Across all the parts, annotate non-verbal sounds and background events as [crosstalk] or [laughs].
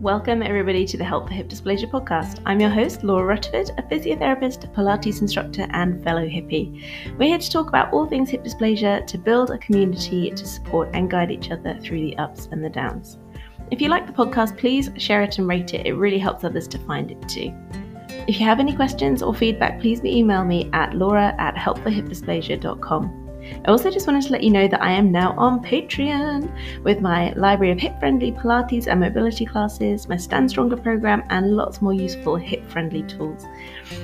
Welcome, everybody, to the Help for Hip Dysplasia podcast. I'm your host, Laura Rutherford, a physiotherapist, Pilates instructor, and fellow hippie. We're here to talk about all things hip dysplasia, to build a community to support and guide each other through the ups and the downs. If you like the podcast, please share it and rate it. It really helps others to find it too. If you have any questions or feedback, please email me at laura at helpforhipdysplasia.com. I also just wanted to let you know that I am now on Patreon with my library of hip friendly Pilates and mobility classes, my Stand Stronger program, and lots more useful hip friendly tools.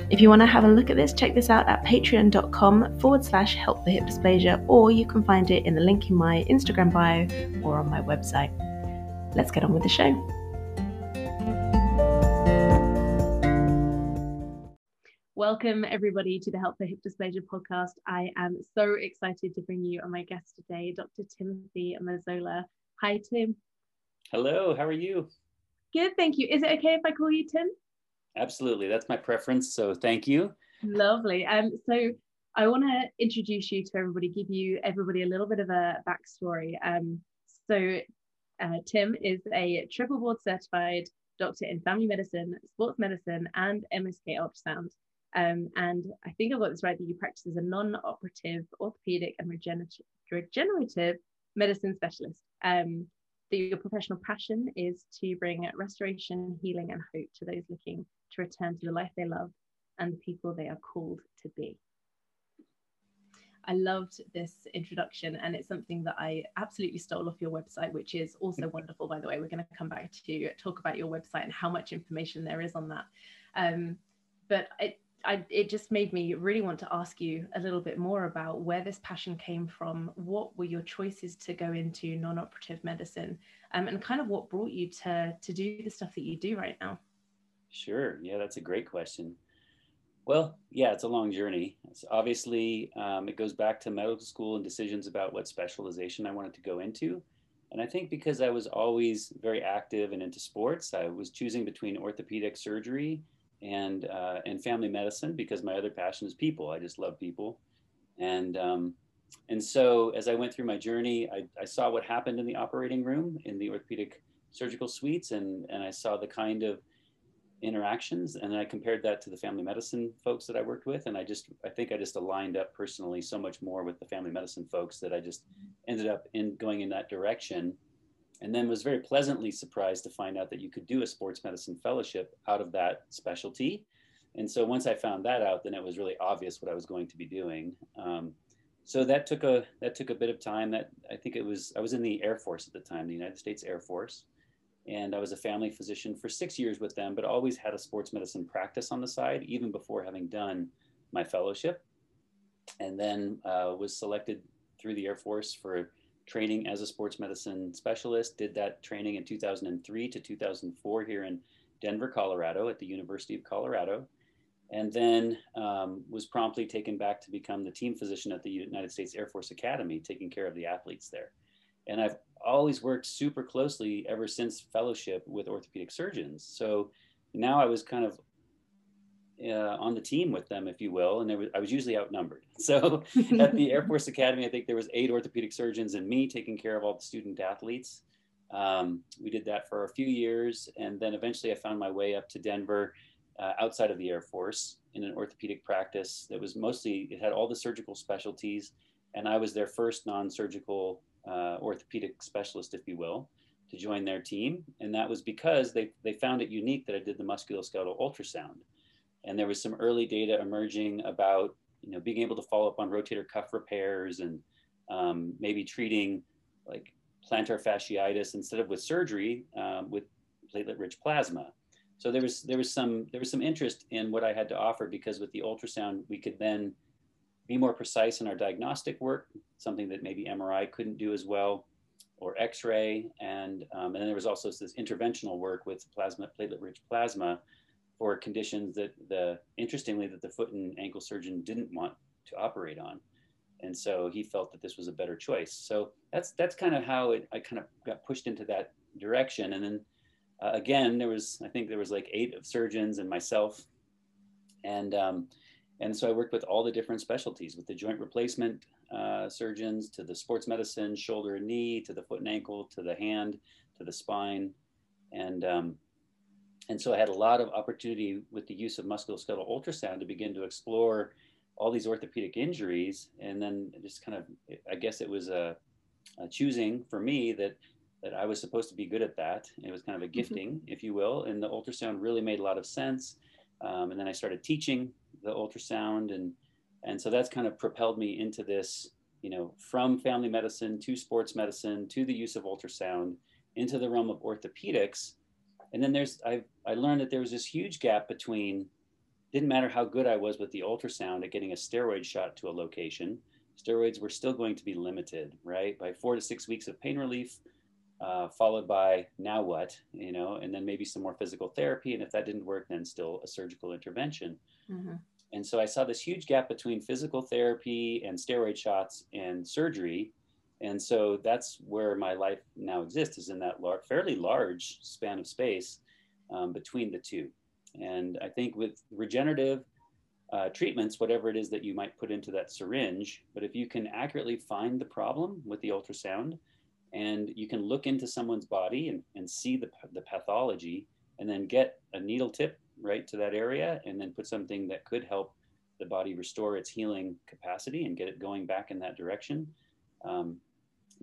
If you want to have a look at this, check this out at patreon.com forward slash help for hip dysplasia, or you can find it in the link in my Instagram bio or on my website. Let's get on with the show. Welcome, everybody, to the Help for Hip Dysplasia podcast. I am so excited to bring you on my guest today, Dr. Timothy Mazzola. Hi, Tim. Hello, how are you? Good, thank you. Is it okay if I call you Tim? Absolutely, that's my preference. So thank you. Lovely. Um, so I want to introduce you to everybody, give you everybody a little bit of a backstory. Um, so uh, Tim is a triple board certified doctor in family medicine, sports medicine, and MSK ultrasound. Um, and I think I've got this right that you practice as a non operative orthopedic and regenerative, regenerative medicine specialist. Um, that your professional passion is to bring restoration, healing, and hope to those looking to return to the life they love and the people they are called to be. I loved this introduction, and it's something that I absolutely stole off your website, which is also [laughs] wonderful, by the way. We're going to come back to talk about your website and how much information there is on that. Um, but it, I, it just made me really want to ask you a little bit more about where this passion came from. What were your choices to go into non-operative medicine, um, and kind of what brought you to to do the stuff that you do right now? Sure. Yeah, that's a great question. Well, yeah, it's a long journey. It's obviously, um, it goes back to medical school and decisions about what specialization I wanted to go into. And I think because I was always very active and into sports, I was choosing between orthopedic surgery and uh, and family medicine because my other passion is people. I just love people, and um, and so as I went through my journey, I, I saw what happened in the operating room in the orthopedic surgical suites, and and I saw the kind of interactions, and I compared that to the family medicine folks that I worked with, and I just I think I just aligned up personally so much more with the family medicine folks that I just ended up in going in that direction and then was very pleasantly surprised to find out that you could do a sports medicine fellowship out of that specialty. And so once I found that out, then it was really obvious what I was going to be doing. Um, so that took a that took a bit of time. That I think it was I was in the Air Force at the time, the United States Air Force, and I was a family physician for six years with them, but always had a sports medicine practice on the side, even before having done my fellowship. And then uh, was selected through the Air Force for training as a sports medicine specialist. Did that training in 2003 to 2004 here in Denver, Colorado, at the University of Colorado. And then um, was promptly taken back to become the team physician at the United States Air Force Academy, taking care of the athletes there. And I've always worked super closely ever since fellowship with orthopedic surgeons. So now I was kind of uh, on the team with them, if you will, and was, I was usually outnumbered. [laughs] So [laughs] at the Air Force Academy, I think there was eight orthopedic surgeons and me taking care of all the student athletes. Um, we did that for a few years, and then eventually I found my way up to Denver, uh, outside of the Air Force, in an orthopedic practice that was mostly it had all the surgical specialties, and I was their first non-surgical uh, orthopedic specialist, if you will, to join their team, and that was because they they found it unique that I did the musculoskeletal ultrasound and there was some early data emerging about you know being able to follow up on rotator cuff repairs and um, maybe treating like plantar fasciitis instead of with surgery um, with platelet-rich plasma. So there was there was some there was some interest in what I had to offer because with the ultrasound we could then be more precise in our diagnostic work, something that maybe MRI couldn't do as well, or X-ray, and um, and then there was also this interventional work with plasma platelet-rich plasma for conditions that the interestingly that the foot and ankle surgeon didn't want to operate on. And so he felt that this was a better choice. So that's that's kind of how it i kind of got pushed into that direction. And then uh, again there was i think there was like eight of surgeons and myself. And um, and so i worked with all the different specialties with the joint replacement uh, surgeons to the sports medicine shoulder and knee to the foot and ankle to the hand to the spine. And um, and so I had a lot of opportunity with the use of musculoskeletal ultrasound to begin to explore all these orthopedic injuries. And then just kind of, I guess it was a, a choosing for me that that I was supposed to be good at that. It was kind of a mm-hmm. gifting, mm-hmm. if you will. And the ultrasound really made a lot of sense. Um, and then I started teaching the ultrasound, and and so that's kind of propelled me into this, you know, from family medicine to sports medicine to the use of ultrasound into the realm of orthopedics. And then there's I I learned that there was this huge gap between didn't matter how good I was with the ultrasound at getting a steroid shot to a location. Steroids were still going to be limited, right? By four to six weeks of pain relief, uh, followed by now what, you know, and then maybe some more physical therapy. And if that didn't work, then still a surgical intervention. Mm-hmm. And so I saw this huge gap between physical therapy and steroid shots and surgery. And so that's where my life now exists, is in that lar- fairly large span of space um, between the two. And I think with regenerative uh, treatments, whatever it is that you might put into that syringe, but if you can accurately find the problem with the ultrasound, and you can look into someone's body and, and see the, the pathology and then get a needle tip right to that area and then put something that could help the body restore its healing capacity and get it going back in that direction um,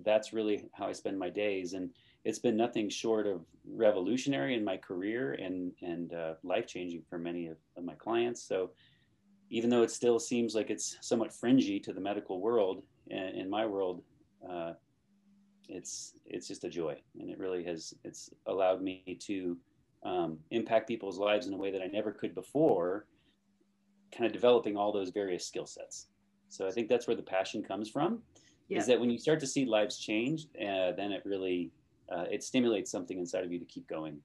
that's really how i spend my days and it's been nothing short of revolutionary in my career and and uh, life changing for many of, of my clients so even though it still seems like it's somewhat fringy to the medical world in, in my world uh, it's it's just a joy, and it really has it's allowed me to um, impact people's lives in a way that I never could before. Kind of developing all those various skill sets. So I think that's where the passion comes from. Yeah. Is that when you start to see lives change, uh, then it really uh, it stimulates something inside of you to keep going.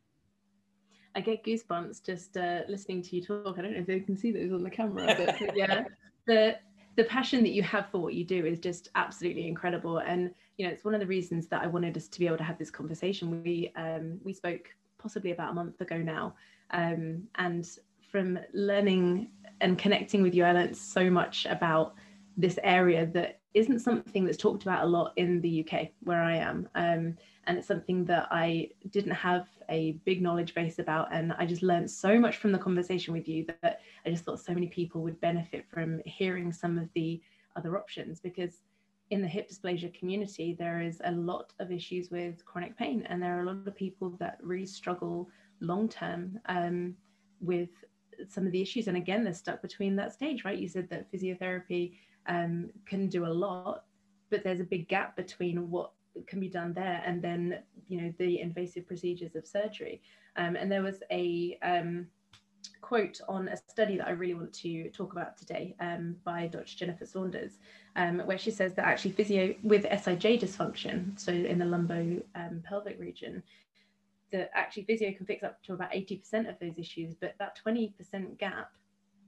I get goosebumps just uh, listening to you talk. I don't know if they can see those on the camera, but, but [laughs] yeah, the the passion that you have for what you do is just absolutely incredible. And you know, it's one of the reasons that I wanted us to be able to have this conversation. We um, we spoke possibly about a month ago now, um, and from learning and connecting with you, I learned so much about this area that isn't something that's talked about a lot in the UK where I am. Um, and it's something that I didn't have a big knowledge base about. And I just learned so much from the conversation with you that I just thought so many people would benefit from hearing some of the other options because in the hip dysplasia community, there is a lot of issues with chronic pain, and there are a lot of people that really struggle long term um, with some of the issues. And again, they're stuck between that stage, right? You said that physiotherapy um, can do a lot, but there's a big gap between what can be done there and then, you know, the invasive procedures of surgery. Um, and there was a um, quote on a study that I really want to talk about today um, by Dr. Jennifer Saunders, um, where she says that actually physio with SIJ dysfunction, so in the lumbo um, pelvic region, that actually physio can fix up to about 80% of those issues, but that 20% gap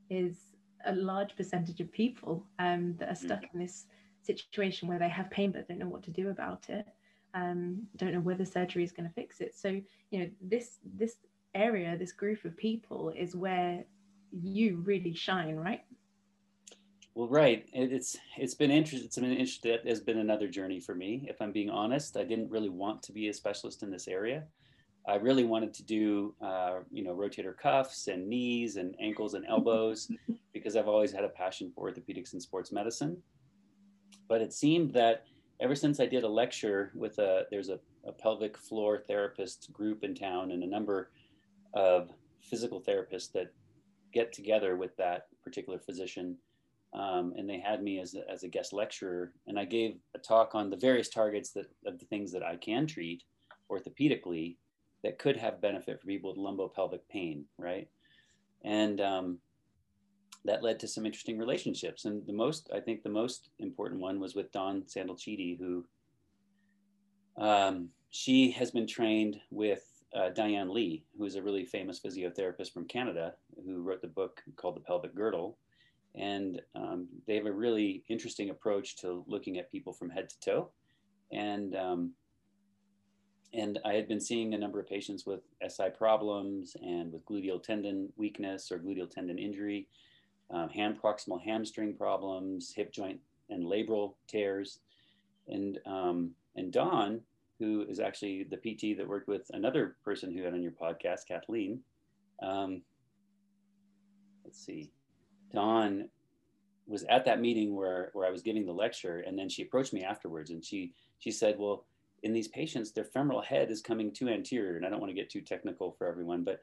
is a large percentage of people um, that are stuck in this situation where they have pain but don't know what to do about it. Um, don't know whether surgery is going to fix it. So you know this this area, this group of people is where you really shine, right? Well, right. It, it's it's been interesting. It's been interesting. It has been another journey for me. If I'm being honest, I didn't really want to be a specialist in this area. I really wanted to do, uh, you know, rotator cuffs and knees and ankles and elbows [laughs] because I've always had a passion for orthopedics and sports medicine. But it seemed that ever since I did a lecture with a, there's a, a pelvic floor therapist group in town and a number of physical therapists that get together with that particular physician. Um, and they had me as a, as a guest lecturer, and I gave a talk on the various targets that of the things that I can treat orthopedically that could have benefit for people with lumbopelvic pain, right? And um, that led to some interesting relationships. And the most, I think, the most important one was with Dawn Sandalcidi, who um, she has been trained with uh, Diane Lee, who is a really famous physiotherapist from Canada, who wrote the book called The Pelvic Girdle. And um, they have a really interesting approach to looking at people from head to toe. And um, and I had been seeing a number of patients with SI problems and with gluteal tendon weakness or gluteal tendon injury, um, hand proximal hamstring problems, hip joint and labral tears, and um, and Dawn who is actually the PT that worked with another person who had on your podcast, Kathleen. um, let's see, Dawn was at that meeting where, where I was giving the lecture, and then she approached me afterwards, and she she said, "Well, in these patients, their femoral head is coming too anterior, and I don't want to get too technical for everyone, but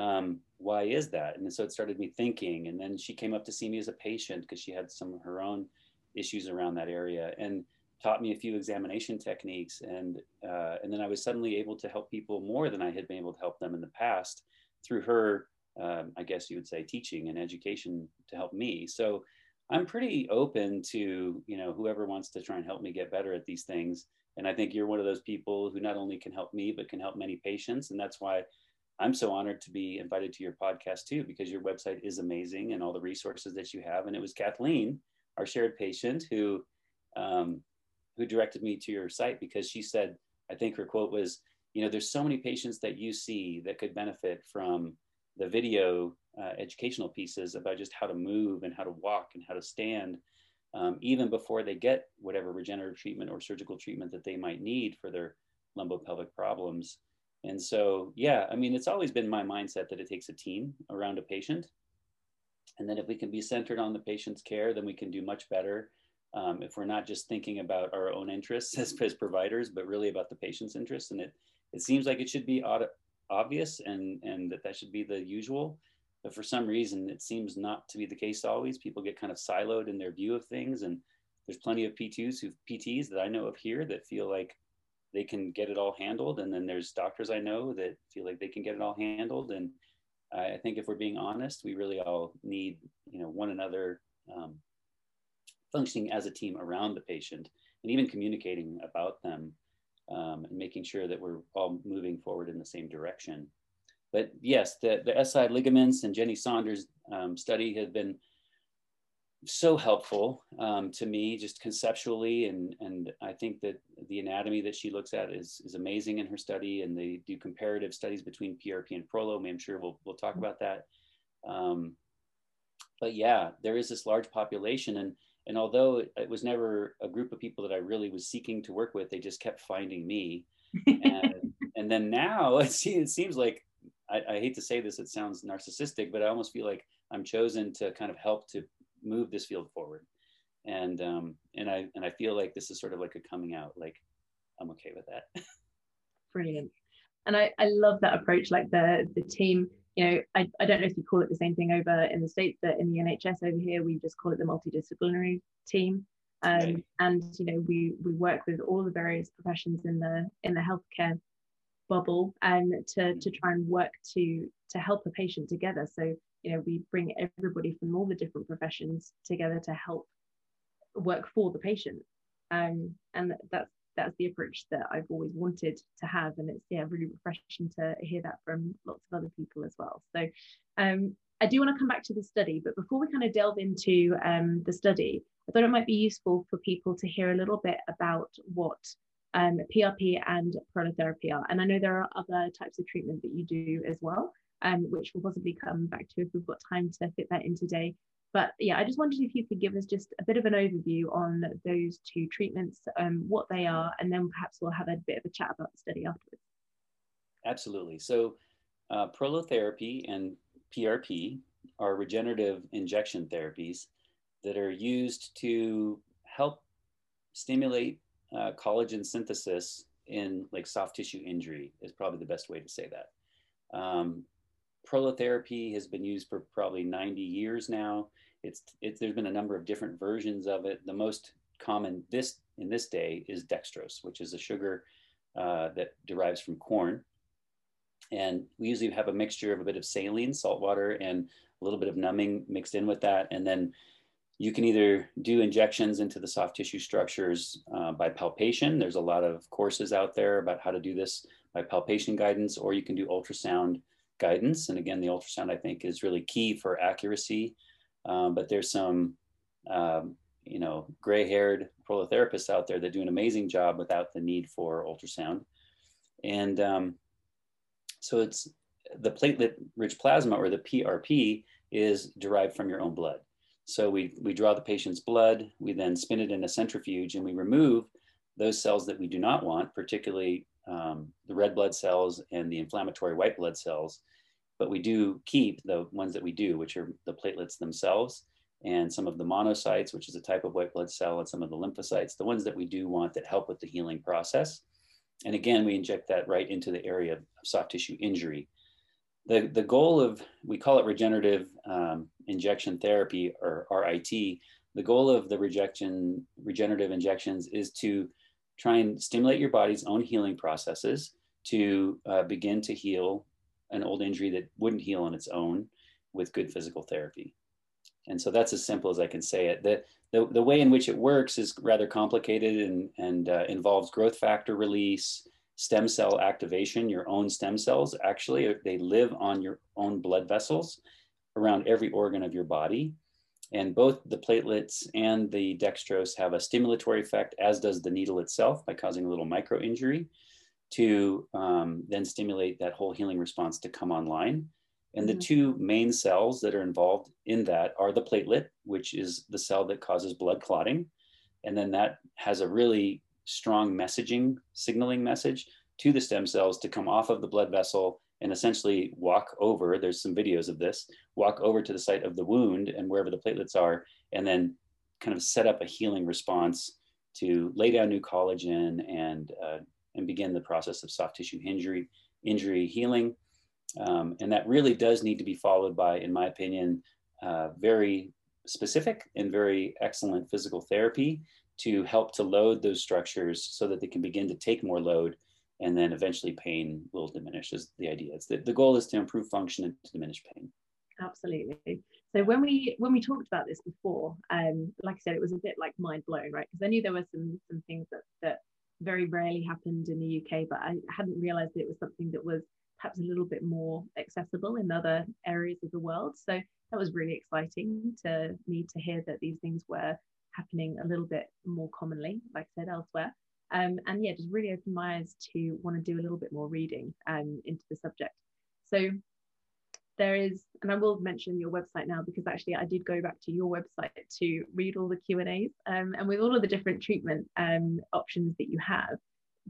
um, why is that?" And so it started me thinking, and then she came up to see me as a patient because she had some of her own issues around that area, and taught me a few examination techniques, and uh, and then I was suddenly able to help people more than I had been able to help them in the past through her um, I guess you would say, teaching and education to help me. So I'm pretty open to, you know, whoever wants to try and help me get better at these things. And I think you're one of those people who not only can help me, but can help many patients. And that's why I'm so honored to be invited to your podcast too, because your website is amazing and all the resources that you have. And it was Kathleen, our shared patient, who um, who directed me to your site because she said, I think her quote was, you know, there's so many patients that you see that could benefit from the video uh, educational pieces about just how to move and how to walk and how to stand, um, even before they get whatever regenerative treatment or surgical treatment that they might need for their lumbopelvic problems. And so, yeah, I mean, it's always been my mindset that it takes a team around a patient. And then if we can be centered on the patient's care, then we can do much better. Um, if we're not just thinking about our own interests [laughs] as, as providers, but really about the patient's interests. And it, it seems like it should be obvious and and that that should be the usual but for some reason it seems not to be the case always people get kind of siloed in their view of things and there's plenty of p2s who pts that i know of here that feel like they can get it all handled and then there's doctors i know that feel like they can get it all handled and i think if we're being honest we really all need you know one another um, functioning as a team around the patient and even communicating about them um, and making sure that we're all moving forward in the same direction. But yes, the, the SI ligaments and Jenny Saunders um, study has been so helpful um, to me just conceptually and and I think that the anatomy that she looks at is is amazing in her study and they do comparative studies between PRP and Prolo. I'm sure we'll we'll talk about that. Um, but yeah, there is this large population and and although it was never a group of people that I really was seeking to work with, they just kept finding me. [laughs] And, and then now [laughs] it, it seems like, I, I, hate to say this, it sounds narcissistic, but I almost feel like I'm chosen to kind of help to move this field forward. And, um, and I, and I feel like this is sort of like a coming out, like I'm okay with that. [laughs] Brilliant. And I, I love that approach, like the, the team you know, I, I don't know if you call it the same thing over in the States, but in the NHS over here, we just call it the multidisciplinary team. Um, right. And, you know, we, we work with all the various professions in the, in the healthcare bubble and to, to try and work to, to help a patient together. So, you know, we bring everybody from all the different professions together to help work for the patient. Um, and that's that's the approach that I've always wanted to have. And it's yeah, really refreshing to hear that from lots of other people as well. So um, I do want to come back to the study, but before we kind of delve into um, the study, I thought it might be useful for people to hear a little bit about what um, PRP and prolotherapy are. And I know there are other types of treatment that you do as well, um, which we'll possibly come back to if we've got time to fit that in today. But yeah, I just wondered if you could give us just a bit of an overview on those two treatments, um, what they are, and then perhaps we'll have a bit of a chat about the study afterwards. Absolutely. So, uh, prolotherapy and PRP are regenerative injection therapies that are used to help stimulate uh, collagen synthesis in like soft tissue injury is probably the best way to say that. Um, prolotherapy has been used for probably 90 years now it's, it's there's been a number of different versions of it. The most common this in this day is dextrose, which is a sugar uh, that derives from corn. And we usually have a mixture of a bit of saline, salt water, and a little bit of numbing mixed in with that. And then you can either do injections into the soft tissue structures uh, by palpation. There's a lot of courses out there about how to do this by palpation guidance, or you can do ultrasound guidance. And again, the ultrasound I think is really key for accuracy um, but there's some, um, you know, gray-haired prolotherapists out there that do an amazing job without the need for ultrasound. And um, so it's the platelet-rich plasma, or the PRP, is derived from your own blood. So we, we draw the patient's blood, we then spin it in a centrifuge, and we remove those cells that we do not want, particularly um, the red blood cells and the inflammatory white blood cells. but we do keep the ones that we do, which are the platelets themselves and some of the monocytes, which is a type of white blood cell, and some of the lymphocytes, the ones that we do want that help with the healing process. And again, we inject that right into the area of soft tissue injury. The, the goal of, we call it regenerative um, injection therapy or RIT. The goal of the rejection, regenerative injections is to try and stimulate your body's own healing processes to uh, begin to heal an old injury that wouldn't heal on its own with good physical therapy. And so that's as simple as I can say it. The, the, the way in which it works is rather complicated and, and uh, involves growth factor release, stem cell activation, your own stem cells. Actually, uh, they live on your own blood vessels around every organ of your body. And both the platelets and the dextrose have a stimulatory effect, as does the needle itself by causing a little micro injury to um, then stimulate that whole healing response to come online. And the mm-hmm. two main cells that are involved in that are the platelet, which is the cell that causes blood clotting. And then that has a really strong messaging, signaling message to the stem cells to come off of the blood vessel and essentially walk over. There's some videos of this walk over to the site of the wound and wherever the platelets are, and then kind of set up a healing response to lay down new collagen and, uh, and begin the process of soft tissue injury, injury healing. Um, and that really does need to be followed by, in my opinion, uh, very specific and very excellent physical therapy to help to load those structures so that they can begin to take more load and then eventually pain will diminish is the idea. It's the, the goal is to improve function and to diminish pain. Absolutely. So when we when we talked about this before, um, like I said, it was a bit like mind blowing, right? Because I knew there were some some things that that very rarely happened in the UK, but I hadn't realized it was something that was perhaps a little bit more accessible in other areas of the world. So that was really exciting to me to hear that these things were happening a little bit more commonly, like I said, elsewhere. Um, and yeah, just really opened my eyes to want to do a little bit more reading um, into the subject. So there is, and I will mention your website now because actually I did go back to your website to read all the Q and A's, um, and with all of the different treatment um, options that you have,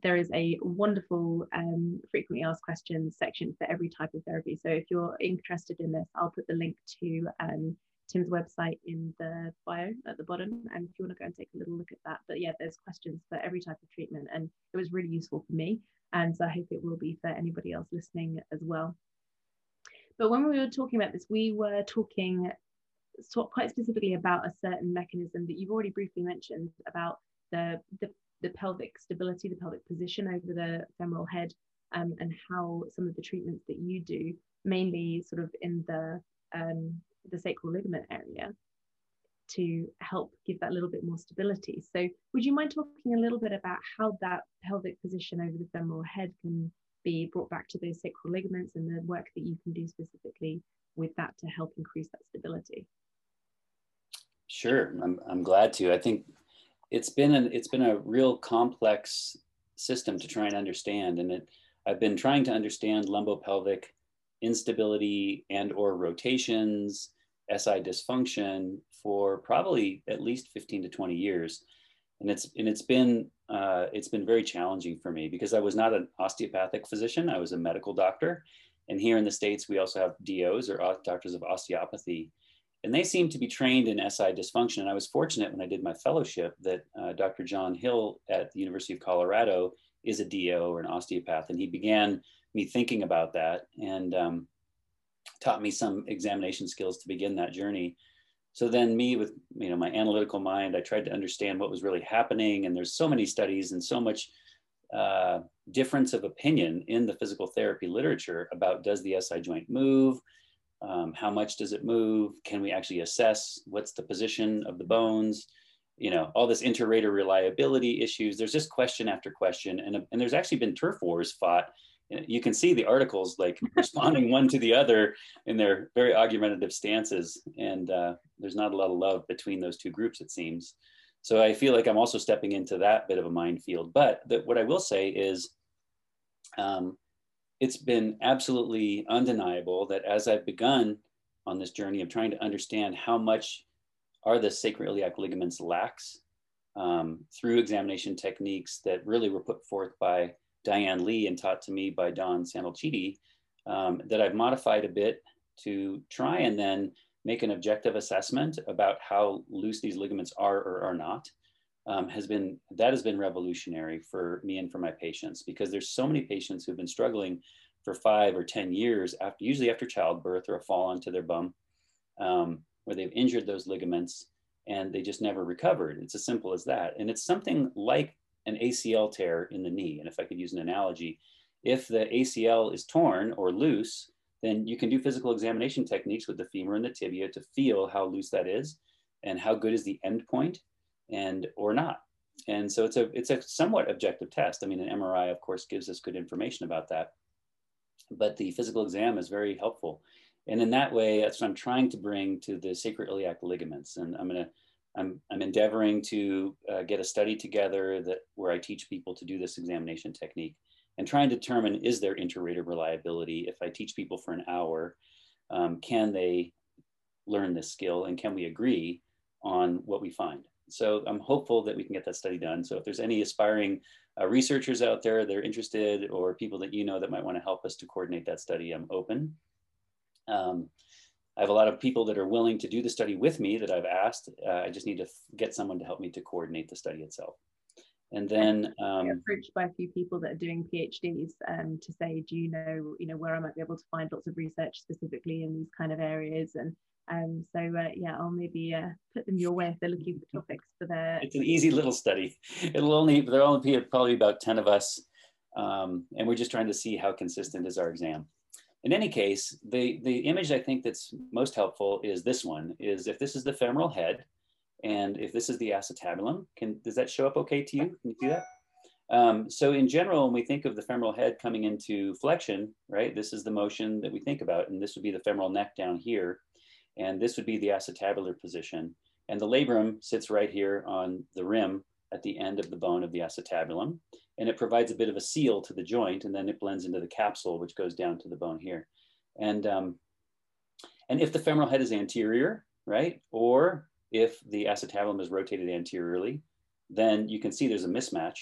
there is a wonderful um, frequently asked questions section for every type of therapy. So if you're interested in this, I'll put the link to um, Tim's website in the bio at the bottom. And if you want to go and take a little look at that, but yeah, there's questions for every type of treatment. And it was really useful for me. And so I hope it will be for anybody else listening as well. But when we were talking about this, we were talking quite specifically about a certain mechanism that you've already briefly mentioned about the, the the pelvic stability, the pelvic position over the femoral head, um, and how some of the treatments that you do, mainly sort of in the um, the sacral ligament area, to help give that little bit more stability. So, would you mind talking a little bit about how that pelvic position over the femoral head can be brought back to those sacral ligaments and the work that you can do specifically with that to help increase that stability? Sure, I'm, I'm glad to. I think it's been an it's been a real complex system to try and understand and it i've been trying to understand lumbopelvic instability and or rotations si dysfunction for probably at least 15 to 20 years and it's and it's been uh, it's been very challenging for me because i was not an osteopathic physician i was a medical doctor and here in the states we also have dos or doctors of osteopathy and they seem to be trained in SI dysfunction. And I was fortunate when I did my fellowship that uh, Dr. John Hill at the University of Colorado is a DO or an osteopath. And he began me thinking about that and um, taught me some examination skills to begin that journey. So then me with you know my analytical mind, I tried to understand what was really happening. And there's so many studies and so much uh, difference of opinion in the physical therapy literature about does the SI joint move? um, how much does it move can we actually assess what's the position of the bones you know all this inter-rater reliability issues there's just question after question and, and there's actually been turf wars fought you can see the articles like [laughs] responding one to the other in their very argumentative stances. And uh, there's not a lot of love between those two groups it seems. So i feel like i'm also stepping into that bit of a minefield. But the, what i will say is um, it's been absolutely undeniable that as I've begun on this journey of trying to understand how much are the sacroiliac ligaments lax um, through examination techniques that really were put forth by Diane Lee and taught to me by Dawn Sandalcidi, um, that I've modified a bit to try and then make an objective assessment about how loose these ligaments are or are not um, has been that has been revolutionary for me and for my patients because there's so many patients who've been struggling for five or ten years after usually after childbirth or a fall onto their bum um, where they've injured those ligaments and they just never recovered. It's as simple as that. And it's something like an acl tear in the knee and if i could use an analogy if the acl is torn or loose then you can do physical examination techniques with the femur and the tibia to feel how loose that is and how good is the end point and or not. And so it's a it's a somewhat objective test. I mean, an MRI, of course, gives us good information about that, but the physical exam is very helpful. And in that way, that's what I'm trying to bring to the sacroiliac ligaments. And I'm gonna I'm I'm endeavoring to uh, get a study together that where I teach people to do this examination technique and try and determine is there inter-rater reliability. If I teach people for an hour, um, can they learn this skill and can we agree on what we find? So I'm hopeful that we can get that study done. So if there's any aspiring uh, researchers out there that are interested or people that you know that might want to help us to coordinate that study, I'm open. Um, I have a lot of people that are willing to do the study with me that I've asked. Uh, I just need to get someone to help me to coordinate the study itself. And then um, approached by a few people that are doing PhDs um, to say, do you know, you know, where I might be able to find lots of research specifically in these kind of areas, and um, so uh, yeah, I'll maybe uh, put them your way if they're looking for topics for their. It's an easy little study. It'll only there'll only be probably about ten of us, um, and we're just trying to see how consistent is our exam. In any case, the the image I think that's most helpful is this one. Is if this is the femoral head, and if this is the acetabulum, can does that show up okay to you? Can you see that? Um, so in general, when we think of the femoral head coming into flexion, right, this is the motion that we think about, and this would be the femoral neck down here. And this would be the acetabular position. And the labrum sits right here on the rim at the end of the bone of the acetabulum. And it provides a bit of a seal to the joint, and then it blends into the capsule, which goes down to the bone here. And, um, and if the femoral head is anterior, right, or if the acetabulum is rotated anteriorly, then you can see there's a mismatch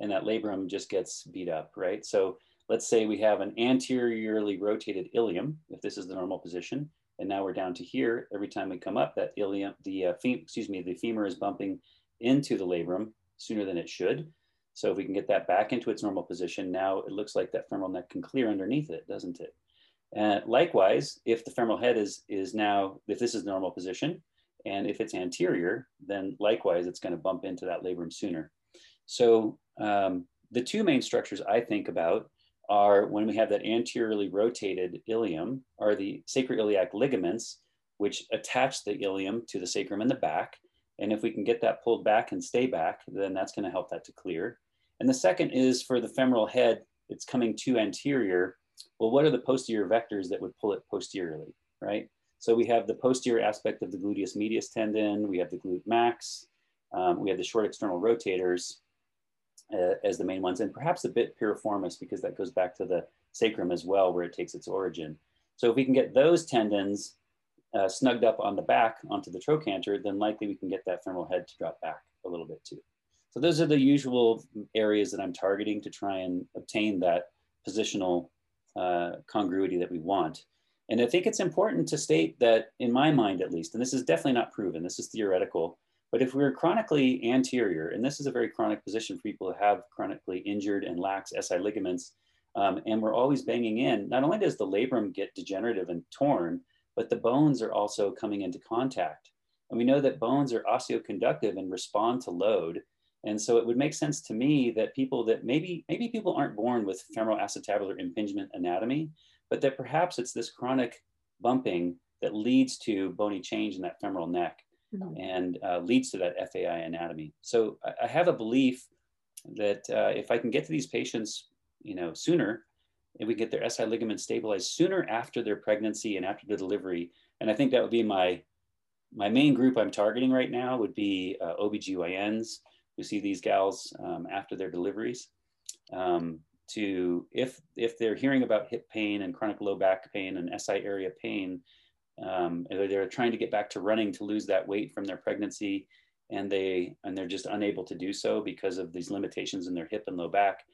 and that labrum just gets beat up, right? So let's say we have an anteriorly rotated ilium, if this is the normal position, and now we're down to here. Every time we come up, that ilium, the uh, excuse me, the femur is bumping into the labrum sooner than it should. So if we can get that back into its normal position, now it looks like that femoral neck can clear underneath it, doesn't it? And likewise, if the femoral head is, is now, if this is normal position, and if it's anterior, then likewise, it's gonna bump into that labrum sooner. So um, the two main structures I think about are when we have that anteriorly rotated ilium are the sacroiliac ligaments, which attach the ilium to the sacrum in the back. And if we can get that pulled back and stay back, then that's going to help that to clear. And the second is for the femoral head, it's coming to anterior. Well, what are the posterior vectors that would pull it posteriorly, right? So we have the posterior aspect of the gluteus medius tendon, we have the glute max, um, we have the short external rotators, uh, as the main ones, and perhaps a bit piriformis because that goes back to the sacrum as well, where it takes its origin. So if we can get those tendons uh, snugged up on the back onto the trochanter, then likely we can get that femoral head to drop back a little bit too. So those are the usual areas that I'm targeting to try and obtain that positional uh, congruity that we want. And I think it's important to state that, in my mind at least, and this is definitely not proven, this is theoretical, but if we're chronically anterior, and this is a very chronic position for people who have chronically injured and lax SI ligaments, um, and we're always banging in, not only does the labrum get degenerative and torn, but the bones are also coming into contact. And we know that bones are osteoconductive and respond to load. And so it would make sense to me that people that maybe, maybe people aren't born with femoral acetabular impingement anatomy, but that perhaps it's this chronic bumping that leads to bony change in that femoral neck mm-hmm. and uh, leads to that FAI anatomy. So I, I have a belief that uh, if I can get to these patients, you know, sooner, and we get their SI ligament stabilized sooner after their pregnancy and after the delivery, and I think that would be my my main group I'm targeting right now would be uh, OBGYNs who see these gals um, after their deliveries. Um, to if if they're hearing about hip pain and chronic low back pain and SI area pain, um, they're trying to get back to running to lose that weight from their pregnancy and they and they're just unable to do so because of these limitations in their hip and low back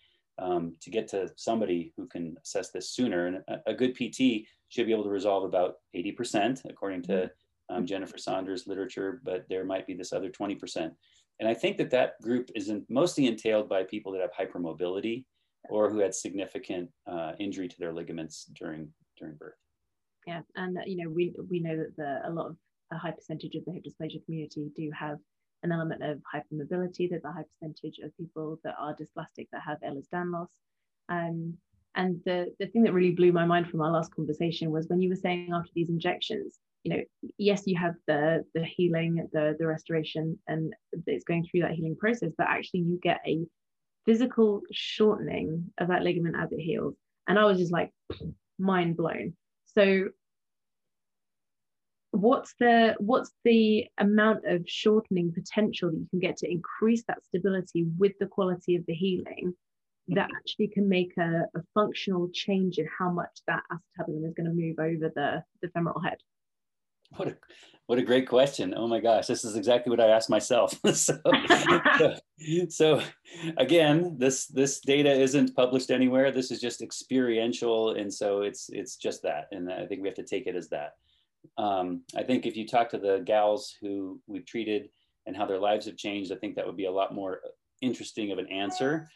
um, to get to somebody who can assess this sooner. And a, a, good PT should be able to resolve about 80%, according to mm-hmm. um, Jennifer Saunders' literature, but there might be this other 20%. And I think that that group is in, mostly entailed by people that have hypermobility or who had significant uh, injury to their ligaments during during birth. Yeah, and you know we we know that the, a lot of a high percentage of the hip dysplasia community do have an element of hypermobility. There's a high percentage of people that are dysplastic that have Ehlers-Danlos. Um, and the, the thing that really blew my mind from our last conversation was when you were saying after these injections, you know, yes, you have the the healing, the the restoration, and it's going through that healing process, but actually you get a physical shortening of that ligament as it heals. And I was just like [sniffs] mind blown. So what's the what's the amount of shortening potential that you can get to increase that stability with the quality of the healing that mm-hmm. actually can make a, a functional change in how much that acetabulum is going to move over the, the femoral head [laughs] what a what a great question. Oh my gosh this is exactly what i asked myself. [laughs] So, so, again this this data isn't published anywhere. This is just experiential. And so it's it's just that. And i think we have to take it as that. Um, I think if you talk to the gals who we've treated and how their lives have changed, I think that would be a lot more interesting of an answer,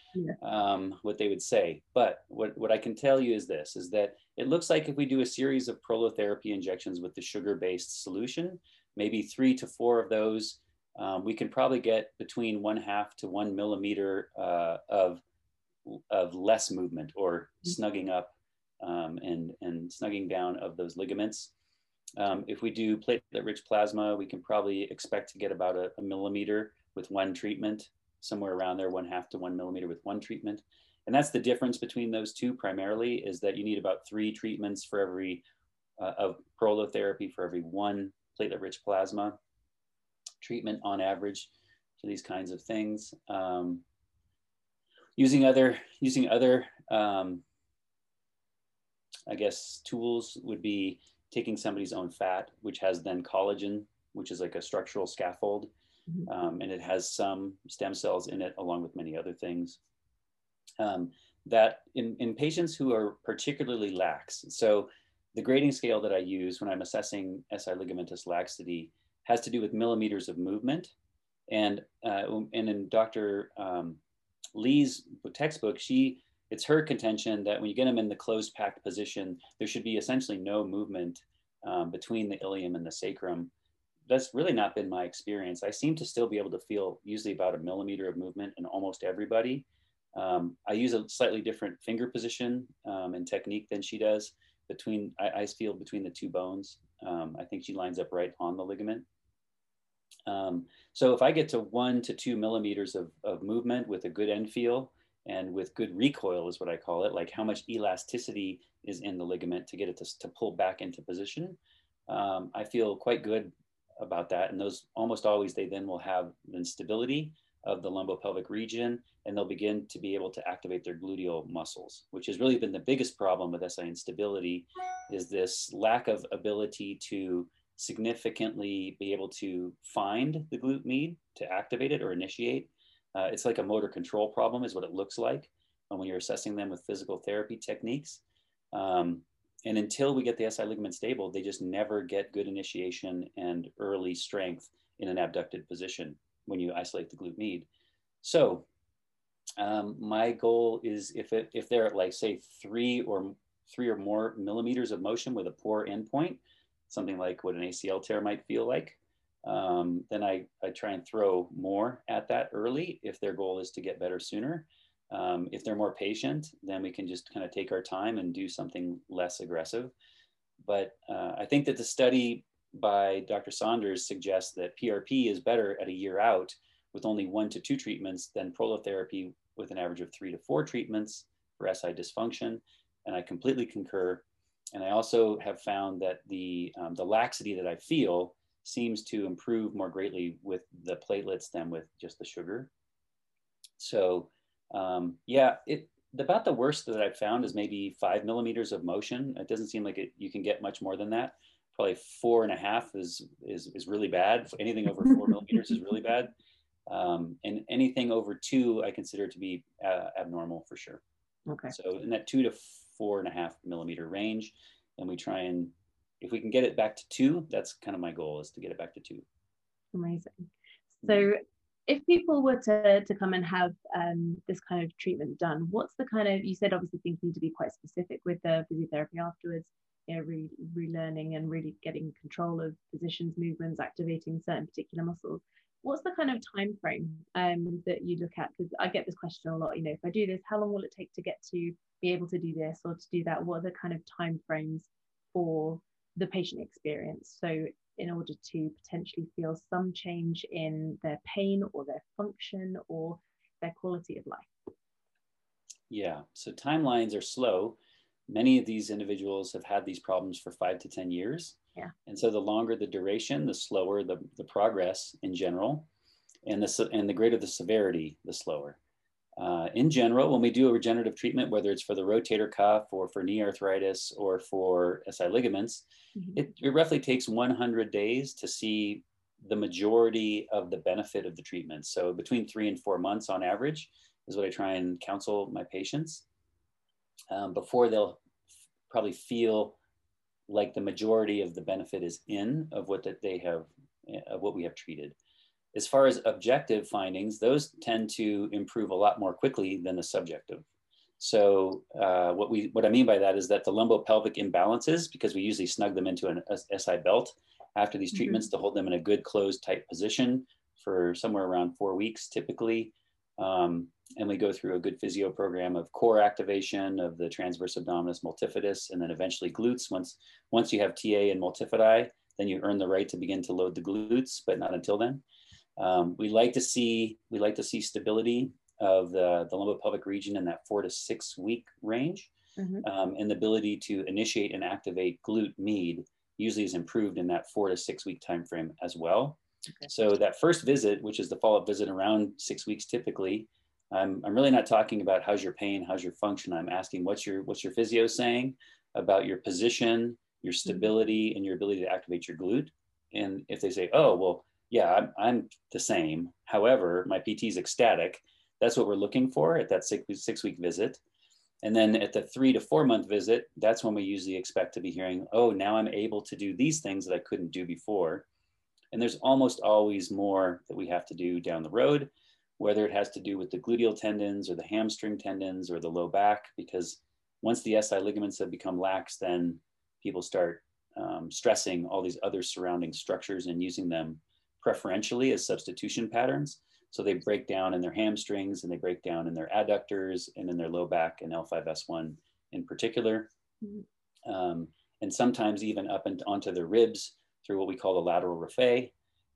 um, what they would say. But what, what I can tell you is this, is that it looks like if we do a series of prolotherapy injections with the sugar-based solution, maybe three to four of those, um, we can probably get between one half to one millimeter uh, of, of less movement or mm-hmm. snugging up um, and, and snugging down of those ligaments. Um, if we do platelet-rich plasma, we can probably expect to get about a, a, millimeter with one treatment, somewhere around there, one half to one millimeter with one treatment. And that's the difference between those two primarily is that you need about three treatments for every, uh, of prolotherapy for every one platelet-rich plasma treatment on average for these kinds of things. Um, using other, using other um, I guess, tools would be taking somebody's own fat, which has then collagen, which is like a structural scaffold, mm-hmm. um, and it has some stem cells in it, along with many other things. Um, that in, in patients who are particularly lax, so the grading scale that I use when I'm assessing SI ligamentous laxity has to do with millimeters of movement. And, uh, and in Dr. Um, Lee's textbook, she it's her contention that when you get them in the closed packed position, there should be essentially no movement um, between the ilium and the sacrum. That's really not been my experience. I seem to still be able to feel usually about a millimeter of movement in almost everybody. Um, I use a slightly different finger position um, and technique than she does between, I, I feel between the two bones. Um, I think she lines up right on the ligament. Um, so if I get to one to two millimeters of, of movement with a good end feel, and with good recoil is what I call it, like how much elasticity is in the ligament to get it to, to pull back into position. Um, I feel quite good about that. And those almost always, they then will have the stability of the lumbopelvic region and they'll begin to be able to activate their gluteal muscles, which has really been the biggest problem with SI instability is this lack of ability to significantly be able to find the glute med to activate it or initiate uh, it's like a motor control problem, is what it looks like when you're assessing them with physical therapy techniques. Um, and until we get the SI ligament stable, they just never get good initiation and early strength in an abducted position when you isolate the glute med. So um, my goal is if it, if they're at like say three or three or more millimeters of motion with a poor endpoint, something like what an ACL tear might feel like, um, then I, I try and throw more at that early if their goal is to get better sooner. Um, if they're more patient, then we can just kind of take our time and do something less aggressive. But uh, I think that the study by Dr. Saunders suggests that PRP is better at a year out with only one to two treatments than prolotherapy with an average of three to four treatments for SI dysfunction. And I completely concur. And I also have found that the, um, the laxity that I feel seems to improve more greatly with the platelets than with just the sugar. So um, yeah, it about the worst that I've found is maybe five millimeters of motion. It doesn't seem like it, you can get much more than that. Probably four and a half is is, is really bad. Anything over four [laughs] millimeters is really bad. Um, and anything over two, I consider to be uh, abnormal for sure. Okay. So in that two to four and a half millimeter range, and we try and if we can get it back to two, that's kind of my goal is to get it back to two. Amazing. So if people were to, to come and have um, this kind of treatment done, what's the kind of, you said obviously things need to be quite specific with the physiotherapy afterwards, you know, re- relearning and really getting control of positions, movements, activating certain particular muscles. What's the kind of time frame um, that you look at? Because I get this question a lot, you know, if I do this, how long will it take to get to be able to do this or to do that? What are the kind of time frames for the patient experience? So in order to potentially feel some change in their pain or their function or their quality of life? Yeah, so timelines are slow. Many of these individuals have had these problems for five to 10 years. Yeah. And so the longer the duration, the slower the, the progress in general, and the, and the greater the severity, the slower. Uh, in general, when we do a regenerative treatment, whether it's for the rotator cuff or for knee arthritis or for SI ligaments, mm-hmm. it, it roughly takes 100 days to see the majority of the benefit of the treatment. So between three and four months on average is what I try and counsel my patients um, before they'll probably feel like the majority of the benefit is in of what that they have of what we have treated. As far as objective findings, those tend to improve a lot more quickly than the subjective. So uh, what we what I mean by that is that the lumbopelvic imbalances, because we usually snug them into an SI belt after these mm-hmm. treatments mm-hmm. to hold them in a good closed tight position for somewhere around four weeks typically. Um, and we go through a good physio program of core activation of the transverse abdominis multifidus and then eventually glutes. Once, once you have TA and multifidi, then you earn the right to begin to load the glutes, but not until then. Um, we like to see we like to see stability of the, the lumbopelvic region in that four to six week range. Mm-hmm. Um, and the ability to initiate and activate glute med usually is improved in that four to six week time frame as well. Okay. So that first visit, which is the follow-up visit around six weeks typically, I'm, I'm really not talking about how's your pain, how's your function. I'm asking what's your what's your physio saying about your position, your mm-hmm. stability, and your ability to activate your glute. And if they say, oh, well, yeah, I'm, I'm the same. However, my PT is ecstatic. That's what we're looking for at that six, six week visit. And then at the three to four month visit, that's when we usually expect to be hearing, oh, now I'm able to do these things that I couldn't do before. And there's almost always more that we have to do down the road, whether it has to do with the gluteal tendons or the hamstring tendons or the low back, because once the SI ligaments have become lax, then people start um, stressing all these other surrounding structures and using them preferentially as substitution patterns. So they break down in their hamstrings and they break down in their adductors and in their low back and L5S1 in particular. Mm-hmm. Um, and sometimes even up and onto their ribs through what we call the lateral raphe.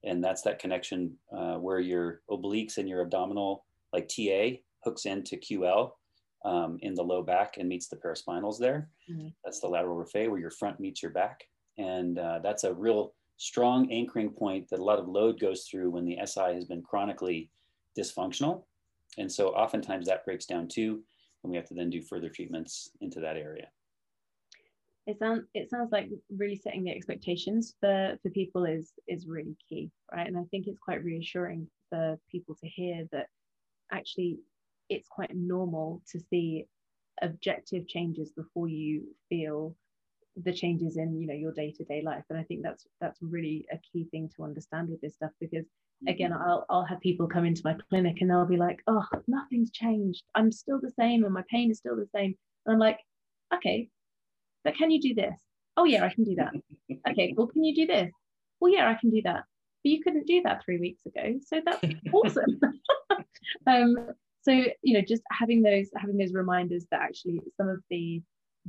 And that's that connection uh, where your obliques and your abdominal, like TA, hooks into QL um, in the low back and meets the paraspinals there. Mm-hmm. That's the lateral raphe where your front meets your back. And uh, that's a real strong anchoring point that a lot of load goes through when the SI has been chronically dysfunctional. And so oftentimes that breaks down too, and we have to then do further treatments into that area. It sounds it sounds like really setting the expectations for, for people is is really key, right? And I think it's quite reassuring for people to hear that actually it's quite normal to see objective changes before you feel the changes in you know your day-to-day life. And i think that's that's really a key thing to understand with this stuff because again mm-hmm. I'll, I'll have people come into my clinic and they'll be like oh nothing's changed. I'm still the same and my pain is still the same. And i'm like okay but can you do this? Oh yeah i can do that. [laughs] Okay well can you do this? Well yeah i can do that. But you couldn't do that three weeks ago so that's [laughs] awesome. [laughs] Um so you know just having those having those reminders that actually some of the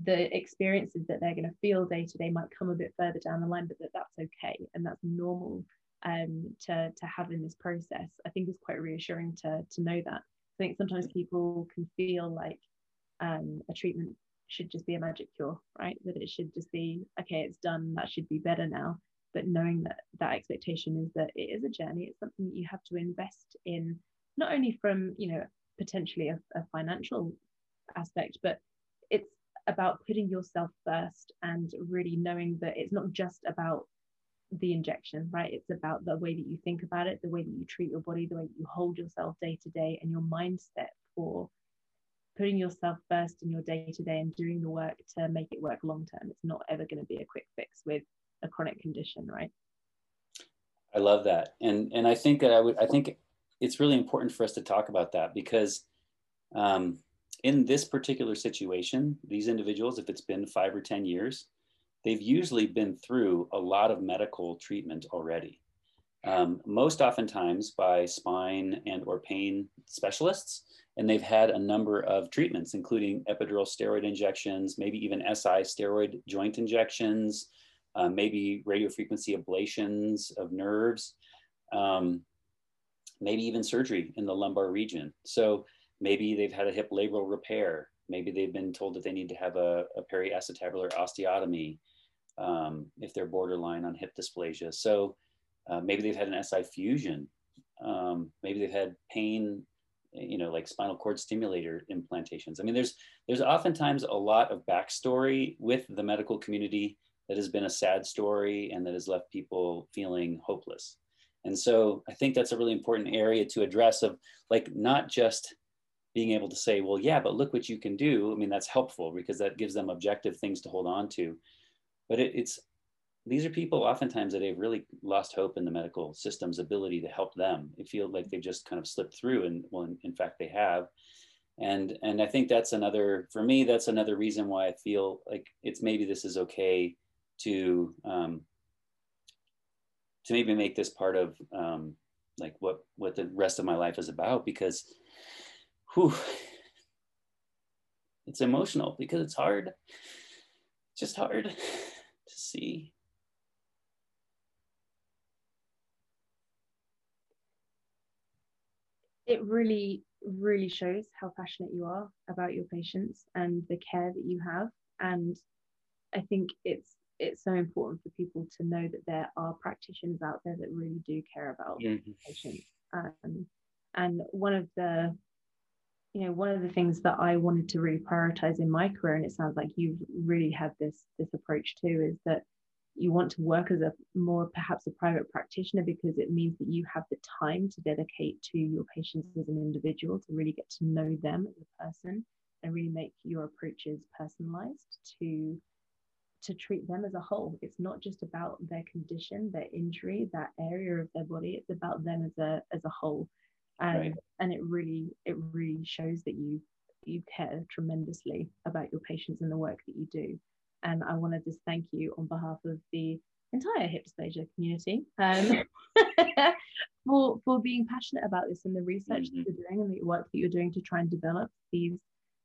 the experiences that they're going to feel day to day might come a bit further down the line, but that that's okay and that's normal um, to to have in this process. I think it's quite reassuring to to know that. I think sometimes people can feel like um, a treatment should just be a magic cure, right? That it should just be okay, it's done. That should be better now. But knowing that that expectation is that it is a journey, it's something that you have to invest in, not only from you know potentially a, a financial aspect, but it's about putting yourself first and really knowing that it's not just about the injection, right? It's about the way that you think about it, the way that you treat your body, the way you hold yourself day to day, and your mindset for putting yourself first in your day to day and doing the work to make it work long term. It's not ever going to be a quick fix with a chronic condition, right? I love that, and and I think that I would I think it's really important for us to talk about that because um, in this particular situation, these individuals, if it's been five or ten years, they've usually been through a lot of medical treatment already. Um, most oftentimes by spine and or pain specialists and they've had a number of treatments, including epidural steroid injections, maybe even SI steroid joint injections, uh, maybe radiofrequency ablations of nerves, um, maybe even surgery in the lumbar region. So maybe they've had a hip labral repair. Maybe they've been told that they need to have a, a periacetabular osteotomy um, if they're borderline on hip dysplasia. So uh, maybe they've had an SI fusion. Um, maybe they've had pain you know like spinal cord stimulator implantations i mean there's there's oftentimes a lot of backstory with the medical community that has been a sad story and that has left people feeling hopeless and so i think that's a really important area to address of like not just being able to say well yeah but look what you can do i mean that's helpful because that gives them objective things to hold on to but it, it's these are people oftentimes that have really lost hope in the medical system's ability to help them. They feel like they've just kind of slipped through, and well, in, in fact, they have. And and I think that's another for me. That's another reason why I feel like it's maybe this is okay to um, to maybe make this part of um, like what what the rest of my life is about because, whew, it's emotional because it's hard. It's just hard to see it really really shows how passionate you are about your patients and the care that you have and i think it's it's so important for people to know that there are practitioners out there that really do care about mm-hmm. patients um, and one of the you know one of the things that i wanted to really prioritize in my career and it sounds like you really have this this approach too is that you want to work as a more perhaps a private practitioner because it means that you have the time to dedicate to your patients as an individual to really get to know them as a person and really make your approaches personalized to to treat them as a whole. It's not just about their condition their injury that area of their body. It's about them as a as a whole and right. and it really it really shows that you you care tremendously about your patients and the work that you do and I want to just thank you on behalf of the entire hip dysplasia community um, [laughs] for, for being passionate about this and the research mm-hmm. that you're doing and the work that you're doing to try and develop these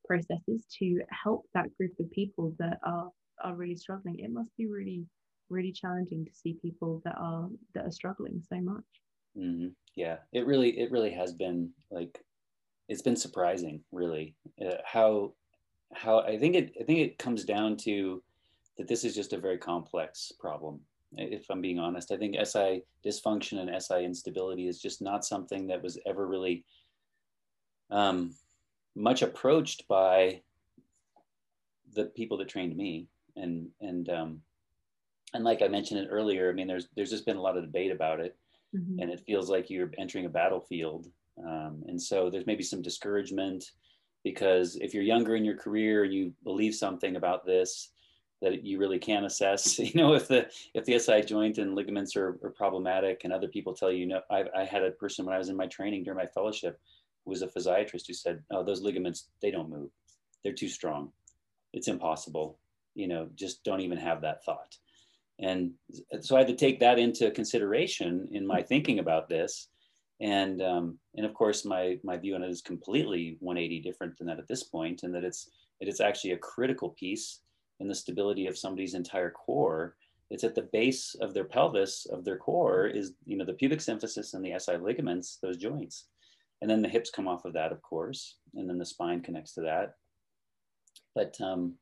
processes to help that group of people that are are really struggling. It must be really, really challenging to see people that are that are struggling so much. Mm-hmm. Yeah, it really it really has been like it's been surprising, really, uh, how how I think it I think it comes down to that this is just a very complex problem. If I'm being honest, I think SI dysfunction and SI instability is just not something that was ever really um, much approached by the people that trained me. And and um, and like I mentioned it earlier, I mean, there's there's just been a lot of debate about it, mm-hmm. and it feels like you're entering a battlefield. Um, and so there's maybe some discouragement because if you're younger in your career and you believe something about this that you really can assess [laughs] you know if the if the si joint and ligaments are, are problematic and other people tell you, no, I, I had a person when i was in my training during my fellowship who was a physiatrist who said oh those ligaments they don't move they're too strong it's impossible you know just don't even have that thought and so i had to take that into consideration in my thinking about this. And um, and of course my my view on it is completely 180 different than that at this point and that it's it is actually a critical piece in the stability of somebody's entire core. It's at the base of their pelvis of their core is you know the pubic symphysis and the si ligaments those joints. And then the hips come off of that of course and then the spine connects to that. But um,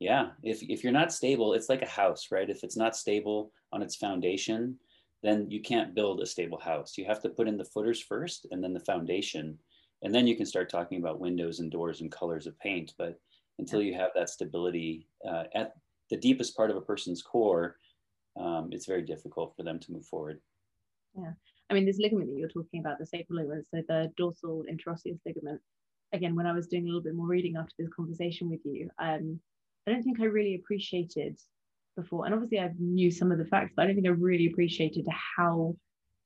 yeah if, if you're not stable it's like a house right if it's not stable on its foundation then you can't build a stable house. You have to put in the footers first and then the foundation. And then you can start talking about windows and doors and colors of paint. But until you have that stability uh, at the deepest part of a person's core, um, it's very difficult for them to move forward. Yeah. I mean, this ligament that you're talking about, the sacral ligament, so the dorsal interosseous ligament, again, when I was doing a little bit more reading after this conversation with you, um, I don't think I really appreciated before. And obviously, I knew some of the facts, but I don't think I really appreciated how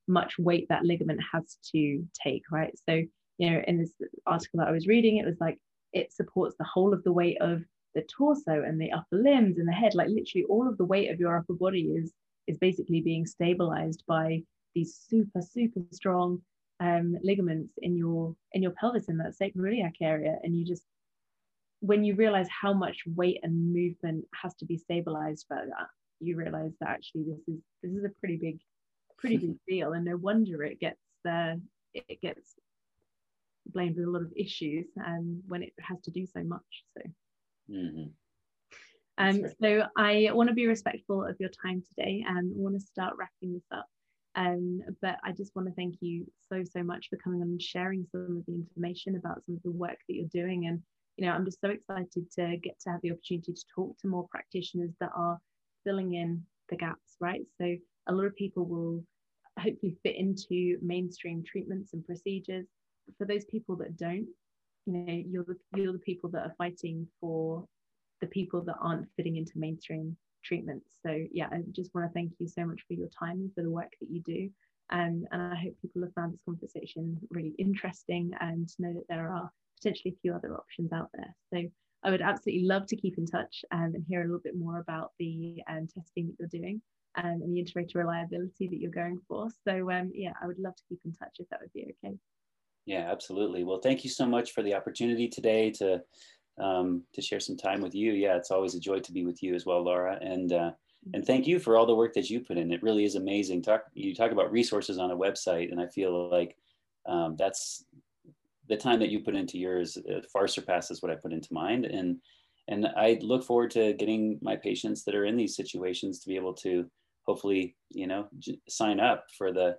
much weight that ligament has to take, right? So, you know, in this article that I was reading, it was like it supports the whole of the weight of the torso and the upper limbs and the head, like literally all of the weight of your upper body is is basically being stabilized by these super, super strong um, ligaments in your in your pelvis in that sacroiliac area. And you just when you realize how much weight and movement has to be stabilized by that, you realize that actually this is this is a pretty big pretty big [laughs] deal, and no wonder it gets uh, it gets blamed with a lot of issues um, when it has to do so much. So. Mm-hmm. Um, so I want to be respectful of your time today and want to start wrapping this up. Um, but I just want to thank you so, so much for coming on and sharing some of the information about some of the work that you're doing. And, you know, I'm just so excited to get to have the opportunity to talk to more practitioners that are filling in the gaps, right? So a lot of people will hopefully fit into mainstream treatments and procedures. For those people that don't, you know, you're the you're the people that are fighting for the people that aren't fitting into mainstream treatments. So yeah, I just want to thank you so much for your time and for the work that you do. Um, and I hope people have found this conversation really interesting and know that there are potentially a few other options out there. So I would absolutely love to keep in touch um, and hear a little bit more about the um, testing that you're doing um, and the inter-rater reliability that you're going for. So um, yeah, I would love to keep in touch if that would be okay. Yeah, absolutely. Well, thank you so much for the opportunity today to um, to share some time with you. Yeah, it's always a joy to be with you as well, Laura. And uh, and thank you for all the work that you put in. It really is amazing. Talk you talk about resources on a website, and I feel like um, that's the time that you put into yours uh, far surpasses what I put into mine. And and I look forward to getting my patients that are in these situations to be able to hopefully you know j- sign up for the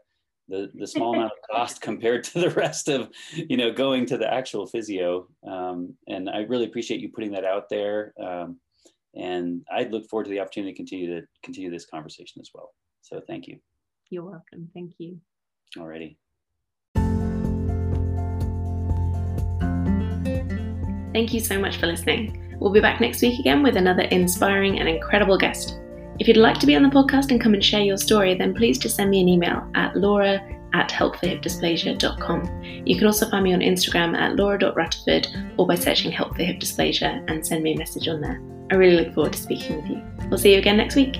the, the small amount of [laughs] cost compared to the rest of you know going to the actual physio. Um, and i really appreciate you putting that out there. Um, and i look forward to the opportunity to continue to continue this conversation as well. So thank you. You're welcome. Thank you. Alrighty Thank you so much for listening. We'll be back next week again with another inspiring and incredible guest. If you'd like to be on the podcast and come and share your story, then please just send me an email at laura at helpforhipdysplasia.com. You can also find me on Instagram at laura.rutterford or by searching Help for Hip Dysplasia and send me a message on there. I really look forward to speaking with you. We'll see you again next week.